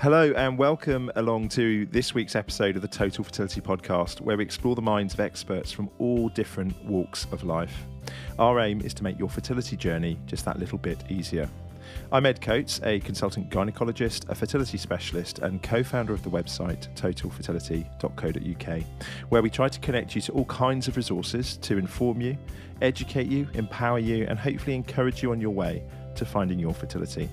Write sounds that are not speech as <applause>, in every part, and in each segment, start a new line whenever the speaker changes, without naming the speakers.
Hello, and welcome along to this week's episode of the Total Fertility Podcast, where we explore the minds of experts from all different walks of life. Our aim is to make your fertility journey just that little bit easier. I'm Ed Coates, a consultant gynecologist, a fertility specialist, and co founder of the website totalfertility.co.uk, where we try to connect you to all kinds of resources to inform you, educate you, empower you, and hopefully encourage you on your way to finding your fertility.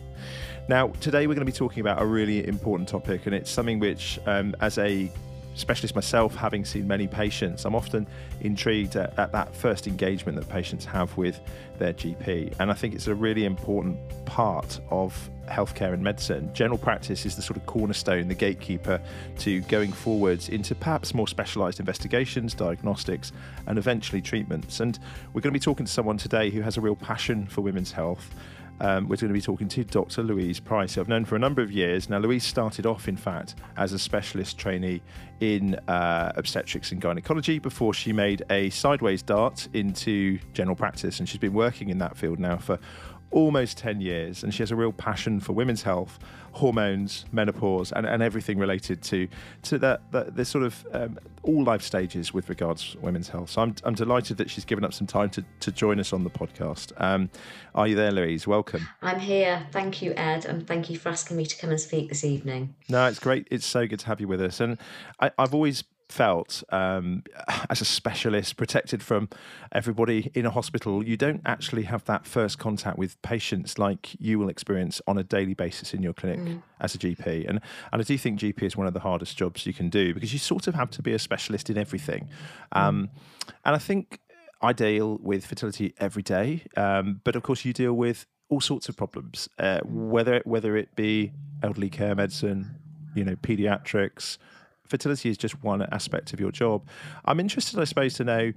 Now, today we're going to be talking about a really important topic, and it's something which, um, as a specialist myself, having seen many patients, I'm often intrigued at, at, that first engagement that patients have with their GP. And I think it's a really important part of healthcare and medicine. General practice is the sort of cornerstone, the gatekeeper to going forwards into perhaps more specialised investigations, diagnostics, and eventually treatments. And we're going to be talking to someone today who has a real passion for women's health um, we're going to be talking to Dr. Louise Price, I've known for a number of years. Now, Louise started off, in fact, as a specialist trainee in uh, obstetrics and gynecology before she made a sideways dart into general practice. And she's been working in that field now for almost 10 years. And she has a real passion for women's health hormones, menopause, and, and everything related to to that, that the sort of um, all life stages with regards to women's health. So I'm, I'm delighted that she's given up some time to, to join us on the podcast. Um, are you there, Louise? Welcome.
I'm here. Thank you, Ed, and thank you for asking me to come and speak this evening.
No, it's great. It's so good to have you with us. And I, I've always felt um, as a specialist, protected from everybody in a hospital, you don't actually have that first contact with patients like you will experience on a daily basis in your clinic mm. as a GP. And, and I do think GP is one of the hardest jobs you can do because you sort of have to be a specialist in everything. Mm. Um, and I think I deal with fertility every day, um, but of course, you deal with all sorts of problems, uh, whether whether it be elderly care medicine, you know, pediatrics, fertility is just one aspect of your job. I'm interested, I suppose, to know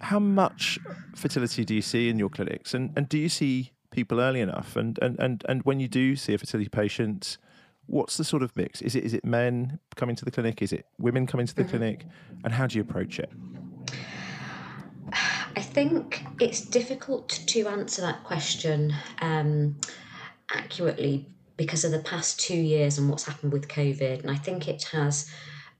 how much fertility do you see in your clinics, and, and do you see people early enough? And, and and and when you do see a fertility patient, what's the sort of mix? Is it is it men coming to the clinic? Is it women coming to the mm-hmm. clinic? And how do you approach it?
I think it's difficult to answer that question um, accurately because of the past two years and what's happened with COVID. And I think it has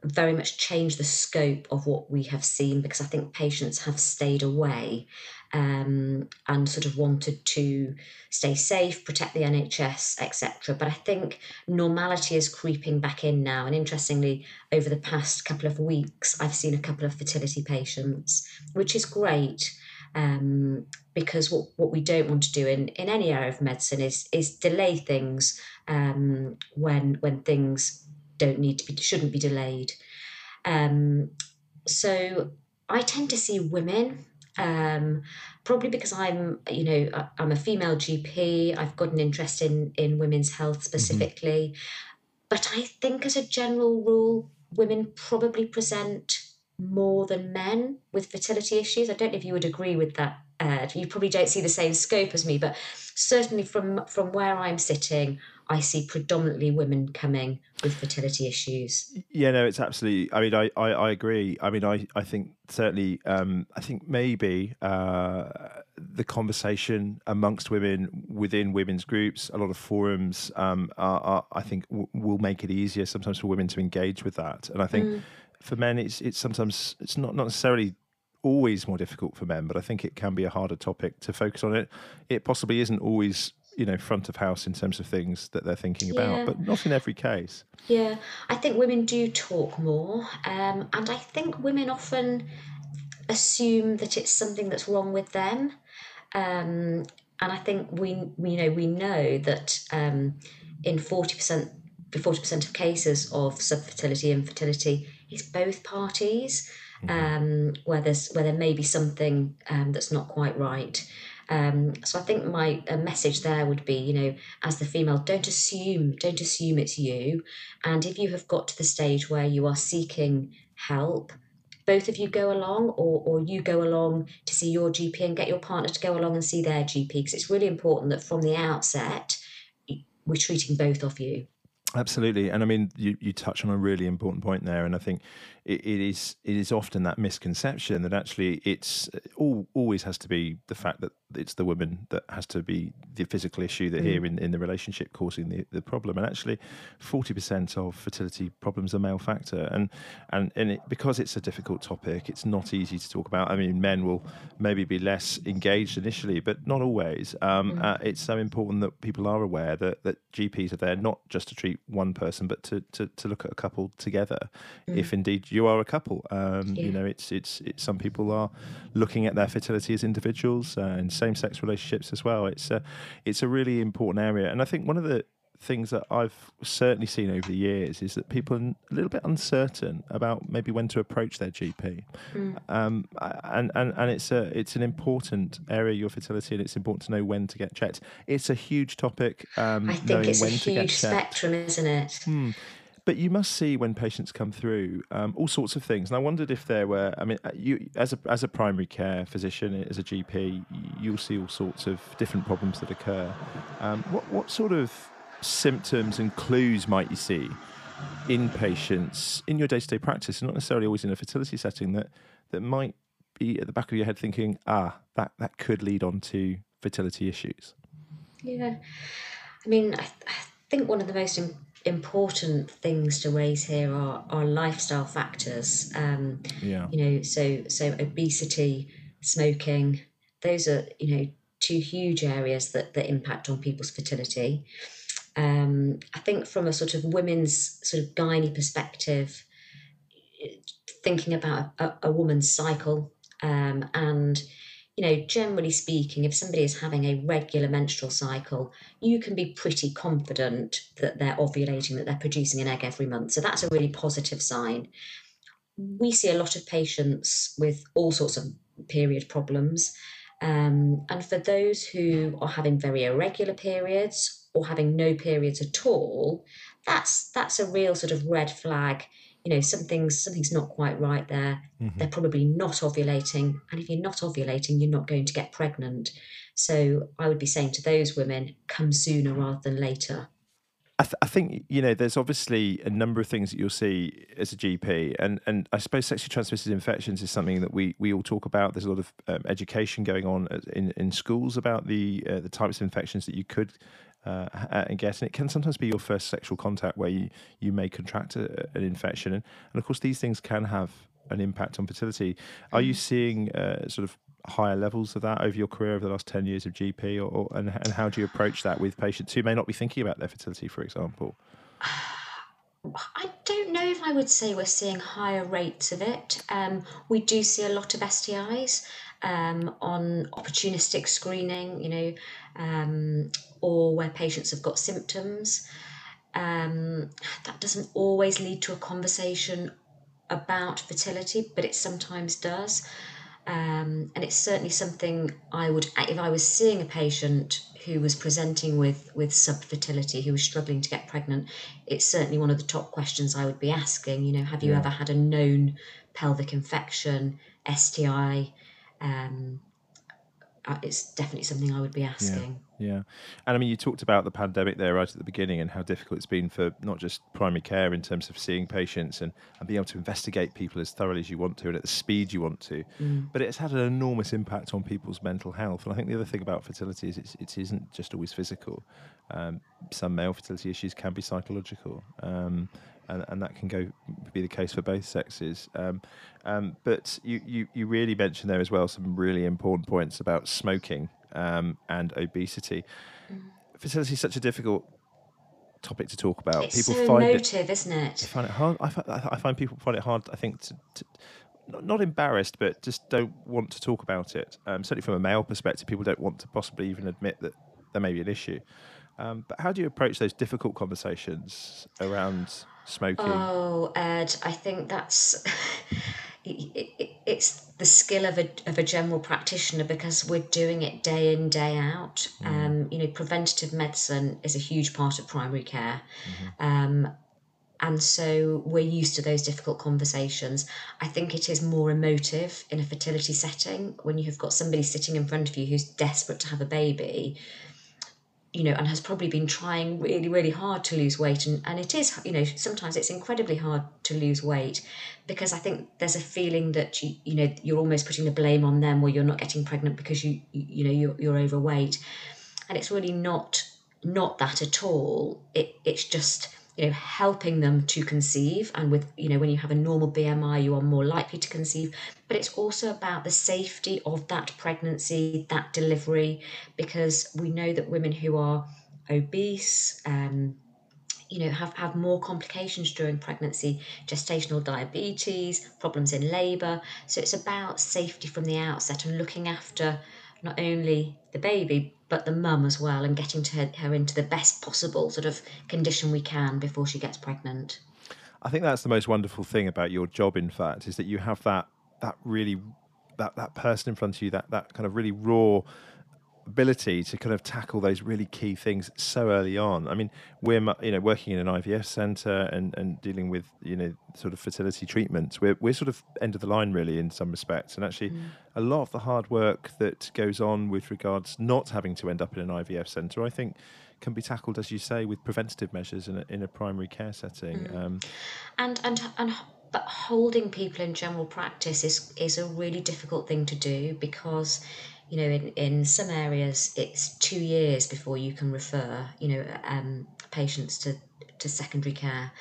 very much changed the scope of what we have seen because I think patients have stayed away um, and sort of wanted to stay safe, protect the NHS, etc. But I think normality is creeping back in now. And interestingly, over the past couple of weeks, I've seen a couple of fertility patients, which is great. Um, because what, what we don't want to do in, in any area of medicine is is delay things um, when when things don't need to be shouldn't be delayed. Um, so I tend to see women um, probably because I'm, you know, I'm a female GP. I've got an interest in in women's health mm-hmm. specifically, mm-hmm. but I think as a general rule, women probably present more than men with fertility issues. I don't know if you would agree with that. Ed. You probably don't see the same scope as me, but certainly from from where I'm sitting, I see predominantly women coming with fertility issues.
Yeah, no, it's absolutely. I mean, I, I, I agree. I mean, I, I think certainly, um, I think maybe uh, the conversation amongst women within women's groups, a lot of forums, um, are, are, I think, w- will make it easier sometimes for women to engage with that. And I think mm. for men, it's it's sometimes it's not not necessarily always more difficult for men, but I think it can be a harder topic to focus on it. It possibly isn't always you know front of house in terms of things that they're thinking yeah. about but not in every case
yeah i think women do talk more um, and i think women often assume that it's something that's wrong with them um, and i think we, we you know we know that um, in 40% 40% of cases of subfertility and fertility it's both parties mm-hmm. um, where there's where there may be something um, that's not quite right um, so I think my message there would be, you know, as the female, don't assume, don't assume it's you. And if you have got to the stage where you are seeking help, both of you go along or, or you go along to see your GP and get your partner to go along and see their GP because it's really important that from the outset we're treating both of you.
Absolutely, and I mean, you, you touch on a really important point there, and I think it, it is it is often that misconception that actually it's all always has to be the fact that it's the woman that has to be the physical issue that mm. here in, in the relationship causing the, the problem. And actually, forty percent of fertility problems are male factor, and and and it, because it's a difficult topic, it's not easy to talk about. I mean, men will maybe be less engaged initially, but not always. Um, mm. uh, it's so important that people are aware that that GPs are there not just to treat one person, but to to, to look at a couple together, mm. if indeed you are a couple. Um, yeah. You know, it's it's it's some people are looking at their fertility as individuals uh, and same-sex relationships as well. It's a it's a really important area, and I think one of the things that I've certainly seen over the years is that people are a little bit uncertain about maybe when to approach their GP, mm. um, and and and it's a it's an important area your fertility, and it's important to know when to get checked. It's a huge topic.
Um, I think it's a huge spectrum, isn't it? Hmm.
But you must see when patients come through um, all sorts of things, and I wondered if there were. I mean, uh, you as a as a primary care physician, as a GP, you'll see all sorts of different problems that occur. Um, what what sort of symptoms and clues might you see in patients in your day to day practice, not necessarily always in a fertility setting, that that might be at the back of your head thinking, ah, that that could lead on to fertility issues.
Yeah, I mean, I, I think one of the most important things to raise here are, are lifestyle factors. Um, yeah. You know, so so obesity, smoking, those are you know two huge areas that that impact on people's fertility. Um, I think from a sort of women's sort of gynae perspective, thinking about a, a woman's cycle um, and you know, generally speaking, if somebody is having a regular menstrual cycle, you can be pretty confident that they're ovulating, that they're producing an egg every month. So that's a really positive sign. We see a lot of patients with all sorts of period problems. Um, and for those who are having very irregular periods or having no periods at all, that's that's a real sort of red flag you know something's something's not quite right there mm-hmm. they're probably not ovulating and if you're not ovulating you're not going to get pregnant so i would be saying to those women come sooner rather than later
I, th- I, think you know there's obviously a number of things that you'll see as a GP, and and I suppose sexually transmitted infections is something that we we all talk about. There's a lot of um, education going on in in schools about the uh, the types of infections that you could uh, and get, and it can sometimes be your first sexual contact where you you may contract a, an infection, and, and of course these things can have an impact on fertility. Are you mm. seeing uh, sort of higher levels of that over your career over the last 10 years of GP or, or, and, and how do you approach that with patients who may not be thinking about their fertility for example <sighs>
I don't know if I would say we're seeing higher rates of it. Um, we do see a lot of STIs um, on opportunistic screening, you know, um, or where patients have got symptoms. Um, that doesn't always lead to a conversation about fertility, but it sometimes does. Um, and it's certainly something I would, if I was seeing a patient who was presenting with with subfertility, who was struggling to get pregnant, it's certainly one of the top questions I would be asking. You know, have you yeah. ever had a known pelvic infection, STI? Um, uh, it's definitely something I would be asking.
Yeah, yeah, and I mean, you talked about the pandemic there right at the beginning and how difficult it's been for not just primary care in terms of seeing patients and, and being able to investigate people as thoroughly as you want to and at the speed you want to. Mm. But it's had an enormous impact on people's mental health. And I think the other thing about fertility is it's, it isn't just always physical. Um, some male fertility issues can be psychological. Um, and, and that can go be the case for both sexes. Um, um, but you, you, you really mentioned there as well some really important points about smoking um, and obesity. Mm. Fertility is such a difficult topic to talk about.
It's people so find emotive,
it,
isn't it?
They find it hard. I find, I find people find it hard. I think to, to not, not embarrassed, but just don't want to talk about it. Um, certainly from a male perspective, people don't want to possibly even admit that there may be an issue. Um, but how do you approach those difficult conversations around smoking?
Oh, Ed, I think that's <laughs> it, it, it's the skill of a of a general practitioner because we're doing it day in day out. Mm. Um, you know, preventative medicine is a huge part of primary care. Mm-hmm. Um, and so we're used to those difficult conversations. I think it is more emotive in a fertility setting when you have got somebody sitting in front of you who's desperate to have a baby you know, and has probably been trying really, really hard to lose weight. And, and it is, you know, sometimes it's incredibly hard to lose weight because I think there's a feeling that, you, you know, you're almost putting the blame on them or you're not getting pregnant because you, you know, you're, you're overweight. And it's really not, not that at all. It, it's just, you know helping them to conceive. And with you know when you have a normal bmi you are more likely to conceive. But it's also about the safety of that pregnancy that delivery because we know that women who are obese um, you know have, have more complications during pregnancy gestational diabetes problems in labor so it's about safety from the outset and looking after not only the baby but the mum as well and getting her, her into the best possible sort of condition we can before she gets pregnant.
I think that's the most wonderful thing about your job in fact is that you have that that really that that person in front of you that that kind of really raw ability to kind of tackle those really key things so early on. I mean, we're you know working in an IVF center and, and dealing with you know sort of fertility treatments. We're we're sort of end of the line really in some respects, and actually mm. a lot of the hard work that goes on with regards not having to end up in an IVF center, I think. Can be tackled, as you say, with preventative measures in a, in a primary care setting, mm. um,
and and and but holding people in general practice is is a really difficult thing to do because you know, in, in some areas it's two years before you can refer, you know, um, patients to, to secondary care.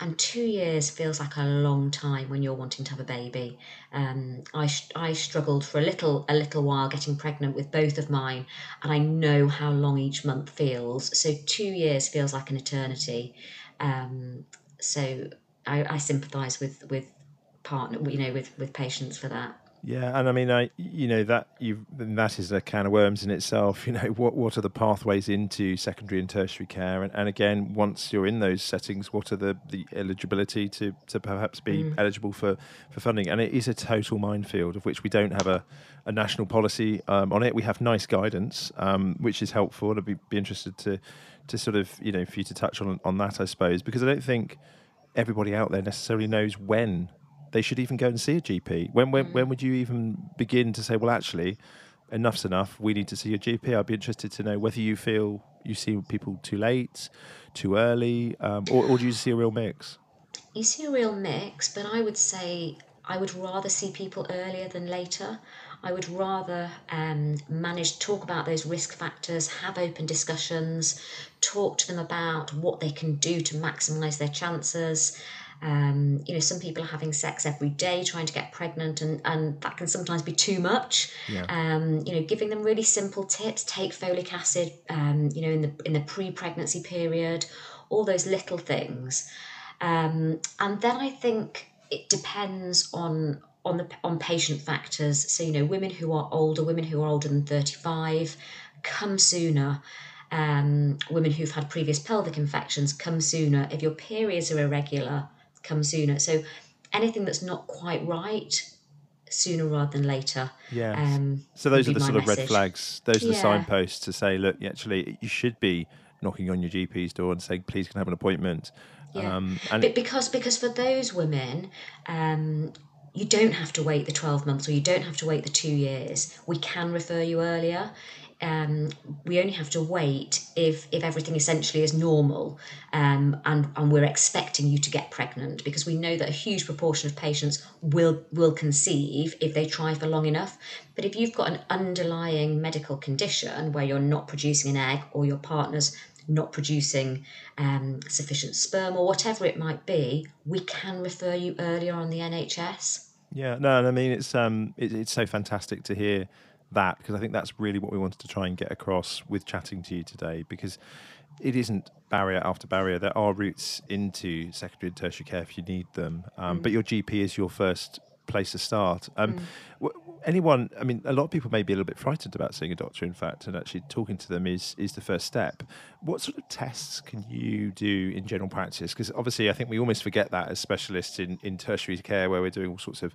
And two years feels like a long time when you're wanting to have a baby. Um, I, I struggled for a little a little while getting pregnant with both of mine, and I know how long each month feels. So two years feels like an eternity. Um, so I, I sympathise with with partner, you know, with with patients for that.
Yeah, and I mean, I you know that you that is a can of worms in itself. <laughs> You know, what what are the pathways into secondary and tertiary care, and, and again, once you're in those settings, what are the, the eligibility to, to perhaps be mm. eligible for, for funding? And it is a total minefield of which we don't have a, a national policy um, on it. We have NICE guidance, um, which is helpful. I'd be, be interested to to sort of you know for you to touch on on that, I suppose, because I don't think everybody out there necessarily knows when they should even go and see a GP. When when, mm. when would you even begin to say, well, actually, enough's enough. We need to see a GP. I'd be interested to know whether you feel you see people too late, too early, um, or, or do you see a real mix?
You see a real mix, but I would say I would rather see people earlier than later. I would rather um, manage talk about those risk factors, have open discussions, talk to them about what they can do to maximise their chances, um, you know, some people are having sex every day trying to get pregnant, and, and that can sometimes be too much. Yeah. Um, you know, giving them really simple tips: take folic acid. Um, you know, in the in the pre-pregnancy period, all those little things. Um, and then I think it depends on on the on patient factors. So you know, women who are older, women who are older than thirty five, come sooner. Um, women who've had previous pelvic infections come sooner. If your periods are irregular, come sooner. So anything that's not quite right, sooner rather than later.
Yeah. Um, so those are the sort of red flags. Those are yeah. the signposts to say, look, actually, you should be knocking on your GP's door and saying, please can I have an appointment.
Yeah. Um, and but because because for those women, um, you don't have to wait the 12 months or you don't have to wait the two years. We can refer you earlier um, we only have to wait if if everything essentially is normal um, and and we're expecting you to get pregnant because we know that a huge proportion of patients will will conceive if they try for long enough. But if you've got an underlying medical condition where you're not producing an egg or your partner's not producing um, sufficient sperm or whatever it might be we can refer you earlier on the NHS
yeah no I mean it's um it, it's so fantastic to hear that because I think that's really what we wanted to try and get across with chatting to you today because it isn't barrier after barrier. There are routes into secondary and tertiary care if you need them, um, mm. but your GP is your first place to start. Um, mm. w- anyone, I mean, a lot of people may be a little bit frightened about seeing a doctor, in fact, and actually talking to them is is the first step. What sort of tests can you do in general practice? Because obviously, I think we almost forget that as specialists in, in tertiary care, where we're doing all sorts of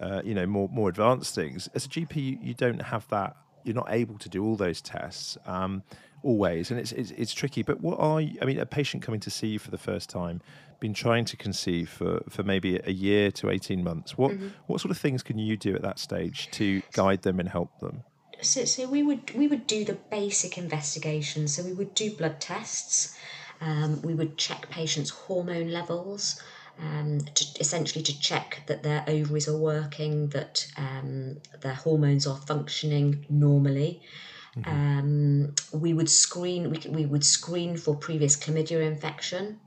uh, you know more more advanced things. As a GP, you, you, don't have that. You're not able to do all those tests um, always, and it's, it's, it's tricky. But what are you, I mean, a patient coming to see you for the first time, been trying to conceive for, for maybe a year to eighteen months. What mm-hmm. what sort of things can you do at that stage to guide them and help them?
so, so we would we would do the basic investigation. So we would do blood tests. Um, we would check patients' hormone levels. Um, to, essentially to check that their ovaries are working, that um, their hormones are functioning normally. Mm-hmm. Um, we would screen. We, we would screen for previous chlamydia infection.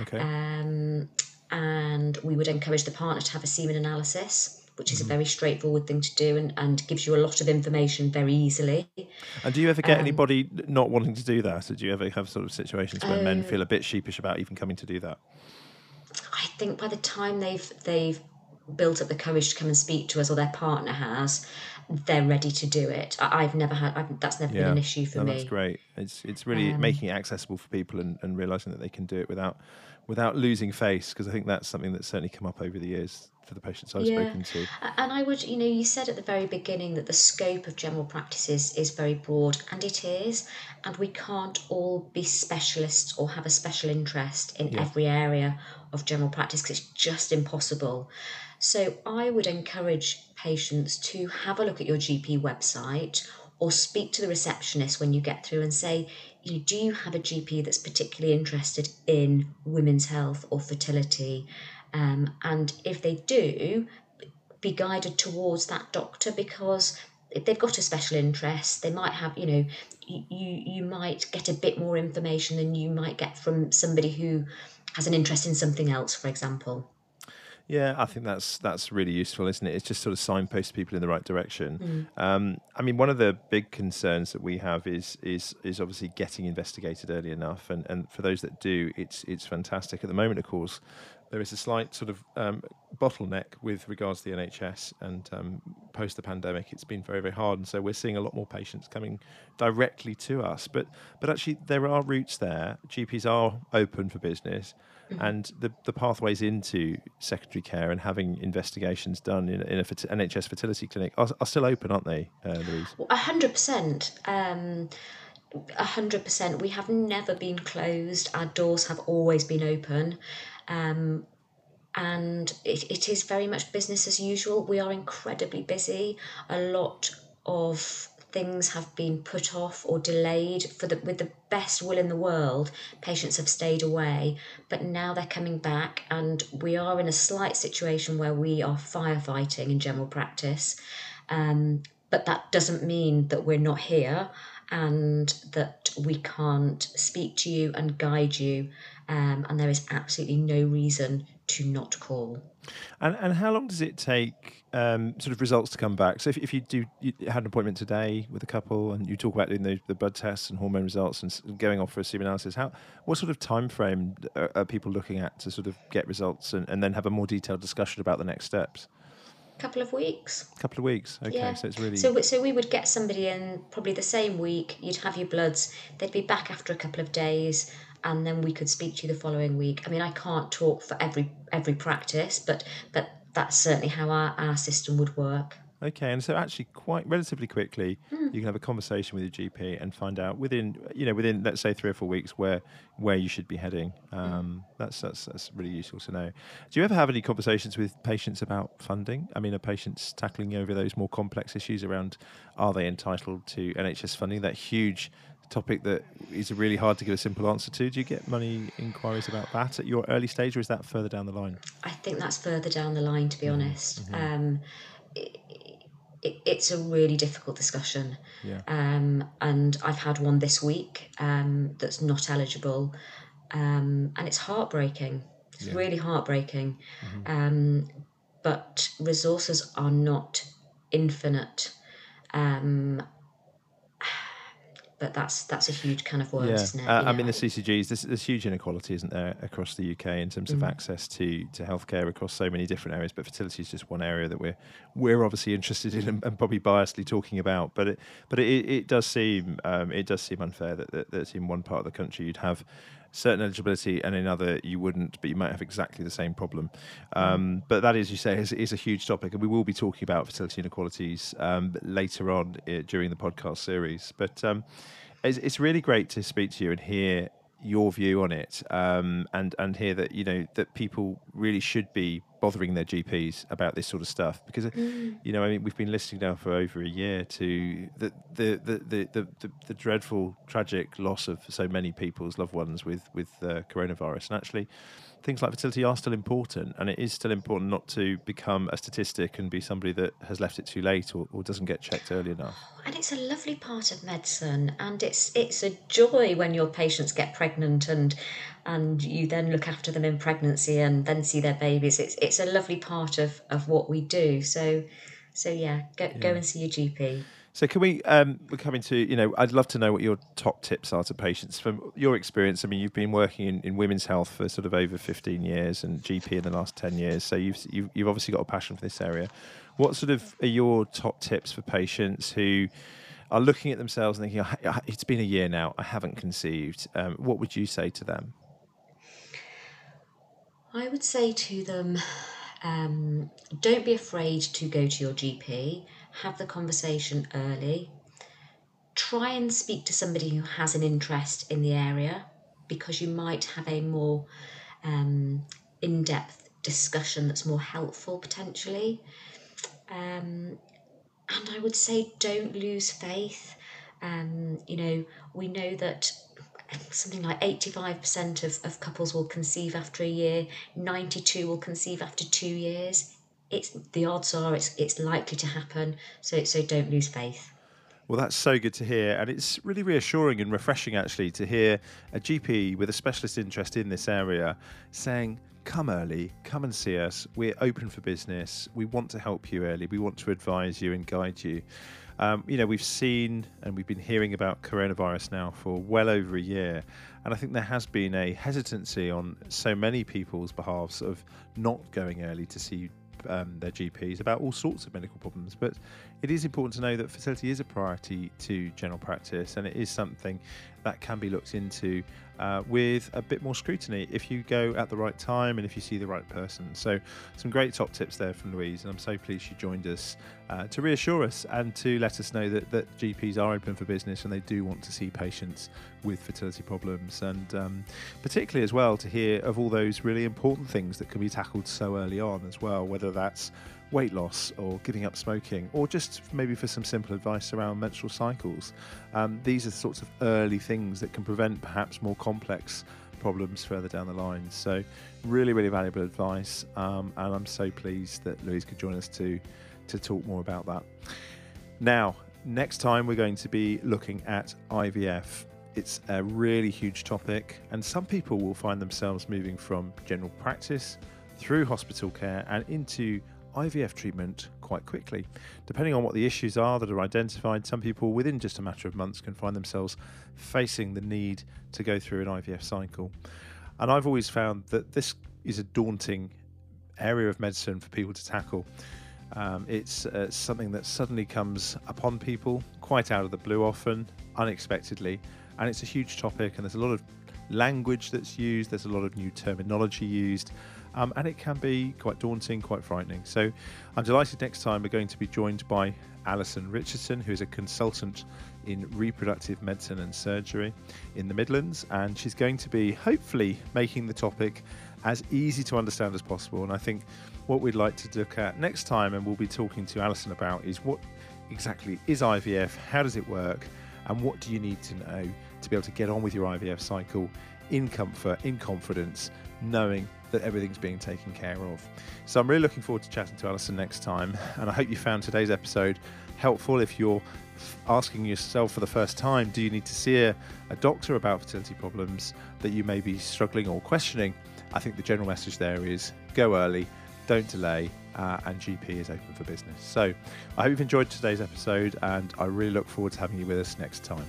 Okay.
Um, and we would encourage the partner to have a semen analysis which is mm-hmm. a very straightforward thing to do and, and gives you a lot of information very easily.
And do you ever get um, anybody not wanting to do that? Or do you ever have sort of situations where uh, men feel a bit sheepish about even coming to do that?
I think by the time they've they've built up the courage to come and speak to us or their partner has, they're ready to do it. I, have never had I've, that's never yeah. been an issue for
no,
me.
That's great. It's it's really um, making it accessible for people and, and realizing that they can do it without without losing face because I think that's something that's certainly come up over the years for the patients I've yeah. spoken to.
And I would, you know, you said at the very beginning that the scope of general practices is very broad, and it is. And we can't all be specialists or have a special interest in yeah. every area of general practice because it's just impossible. So I would encourage patients to have a look at your GP website or speak to the receptionist when you get through and say, you know, do you have a GP that's particularly interested in women's health or fertility? Um, and if they do, be guided towards that doctor because they've got a special interest, they might have, you know, you, you might get a bit more information than you might get from somebody who has an interest in something else, for example.
Yeah, I think that's that's really useful, isn't it? It's just sort of signpost people in the right direction. Mm. Um, I mean, one of the big concerns that we have is is is obviously getting investigated early enough, and, and for those that do, it's it's fantastic. At the moment, of course, there is a slight sort of um, bottleneck with regards to the NHS, and um, post the pandemic, it's been very, very hard, and so we're seeing a lot more patients coming directly to us. But but actually, there are routes there. GPs are open for business, mm-hmm. and the the pathways into secondary care and having investigations done in, in a NHS fertility clinic are, are still open, aren't they, uh, Louise?
A hundred percent. Um, a hundred percent. We have never been closed. Our doors have always been open. Um, and it, it is very much business as usual. We are incredibly busy. A lot of things have been put off or delayed for the with the best will in the world patients have stayed away but now they're coming back and we are in a slight situation where we are firefighting in general practice um, but that doesn't mean that we're not here and that we can't speak to you and guide you um, and there is absolutely no reason to not call.
And and how long does it take um, sort of results to come back? So if, if you do you had an appointment today with a couple and you talk about doing the, the blood tests and hormone results and going off for a semen analysis, how what sort of time frame are, are people looking at to sort of get results and, and then have a more detailed discussion about the next steps?
Couple of weeks.
A couple of weeks. Okay, yeah. so it's really
so. So we would get somebody in probably the same week. You'd have your bloods. They'd be back after a couple of days and then we could speak to you the following week. I mean, I can't talk for every every practice, but but that's certainly how our, our system would work.
Okay, and so actually, quite relatively quickly, mm. you can have a conversation with your GP and find out within, you know, within let's say three or four weeks where where you should be heading. Hmm. Um, mm. That's that's that's really useful to know. Do you ever have any conversations with patients about funding? I mean, are patients tackling over those more complex issues around are they entitled to NHS funding? That huge topic that is really hard to give a simple answer to. Do you get money inquiries about that at your early stage, or is that further down the line?
I think that's further down the line, to be mm-hmm. honest. Mm-hmm. Um, it, it, it's a really difficult discussion.
Yeah.
Um, and I've had one this week um, that's not eligible, um, and it's heartbreaking. It's yeah. really heartbreaking. Mm-hmm. Um, but resources are not infinite. Um, but that's that's a huge kind of words, yeah. isn't it?
Uh, I mean, the CCGs, there's, there's, huge inequality, isn't there, across the UK in terms of mm. access to, to healthcare across so many different areas. But fertility is just one area that we're we're obviously interested in and, and probably biasedly talking about. But it but it, it does seem um, it does seem unfair that, that, that in one part of the country you'd have certain eligibility and in other you wouldn't, but you might have exactly the same problem. Mm. Um, but that, as you say, is, is, a huge topic, and we will be talking about fertility inequalities um, later on uh, during the podcast series. But um, it's, it's, really great to speak to you and hear your view on it, um, and and hear that you know that people really should be bothering their GPs about this sort of stuff because mm. you know I mean we've been listening now for over a year to the the the the, the, the, the dreadful tragic loss of so many people's loved ones with with uh, coronavirus and actually things like fertility are still important, and it is still important not to become a statistic and be somebody that has left it too late or, or doesn't get checked early enough.
And it's a lovely part of medicine, and it's it's a joy when your patients get pregnant and and you then look after them in pregnancy and then see their babies. It's it's a lovely part of of what we do. So so yeah, go yeah. go and see your GP.
So can we? Um, we're coming to you know. I'd love to know what your top tips are to patients from your experience. I mean, you've been working in, in women's health for sort of over fifteen years and GP in the last ten years. So you've, you've you've obviously got a passion for this area. What sort of are your top tips for patients who are looking at themselves and thinking, "It's been a year now. I haven't conceived." Um, what would you say to them?
I would say to them, um, don't be afraid to go to your GP have the conversation early. Try and speak to somebody who has an interest in the area because you might have a more um, in depth discussion that's more helpful potentially. Um, and I would say don't lose faith. Um, you know, we know that something like 85% of, of couples will conceive after a year, 92 will conceive after two years it's the odds are it's it's likely to happen. So so don't lose faith.
Well, that's so good to hear. And it's really reassuring and refreshing, actually, to hear a GP with a specialist interest in this area saying, Come early, come and see us. We're open for business. We want to help you early. We want to advise you and guide you. Um, you know, we've seen and we've been hearing about coronavirus now for well over a year. And I think there has been a hesitancy on so many people's behalves of not going early to see um, their GPs about all sorts of medical problems. But it is important to know that fertility is a priority to general practice and it is something that can be looked into uh, with a bit more scrutiny if you go at the right time and if you see the right person. So, some great top tips there from Louise, and I'm so pleased she joined us uh, to reassure us and to let us know that, that GPs are open for business and they do want to see patients with fertility problems, and um, particularly as well to hear of all those really important things that can be tackled so early on as well, whether that's weight loss or giving up smoking, or just maybe for some simple advice around menstrual cycles. Um, these are the sorts of early things that can prevent perhaps more complex problems further down the line. So, really, really valuable advice, um, and I'm so pleased that Louise could join us to to talk more about that. Now, next time we're going to be looking at IVF. It's a really huge topic, and some people will find themselves moving from general practice through hospital care and into IVF treatment quite quickly. Depending on what the issues are that are identified, some people within just a matter of months can find themselves facing the need to go through an IVF cycle. And I've always found that this is a daunting area of medicine for people to tackle. Um, it's uh, something that suddenly comes upon people quite out of the blue, often unexpectedly, and it's a huge topic. And there's a lot of language that's used, there's a lot of new terminology used, um, and it can be quite daunting, quite frightening. So I'm delighted next time we're going to be joined by Alison Richardson, who is a consultant in reproductive medicine and surgery in the Midlands, and she's going to be hopefully making the topic as easy to understand as possible. And I think what we'd like to look at next time, and we'll be talking to Alison about, is what exactly is IVF, how does it work, and what do you need to know to be able to get on with your IVF cycle in comfort, in confidence, knowing that everything's being taken care of. So I'm really looking forward to chatting to Alison next time, and I hope you found today's episode helpful. If you're asking yourself for the first time do you need to see a, a doctor about fertility problems that you may be struggling or questioning? I think the general message there is go early don't delay uh, and gp is open for business. So i hope you've enjoyed today's episode and i really look forward to having you with us next time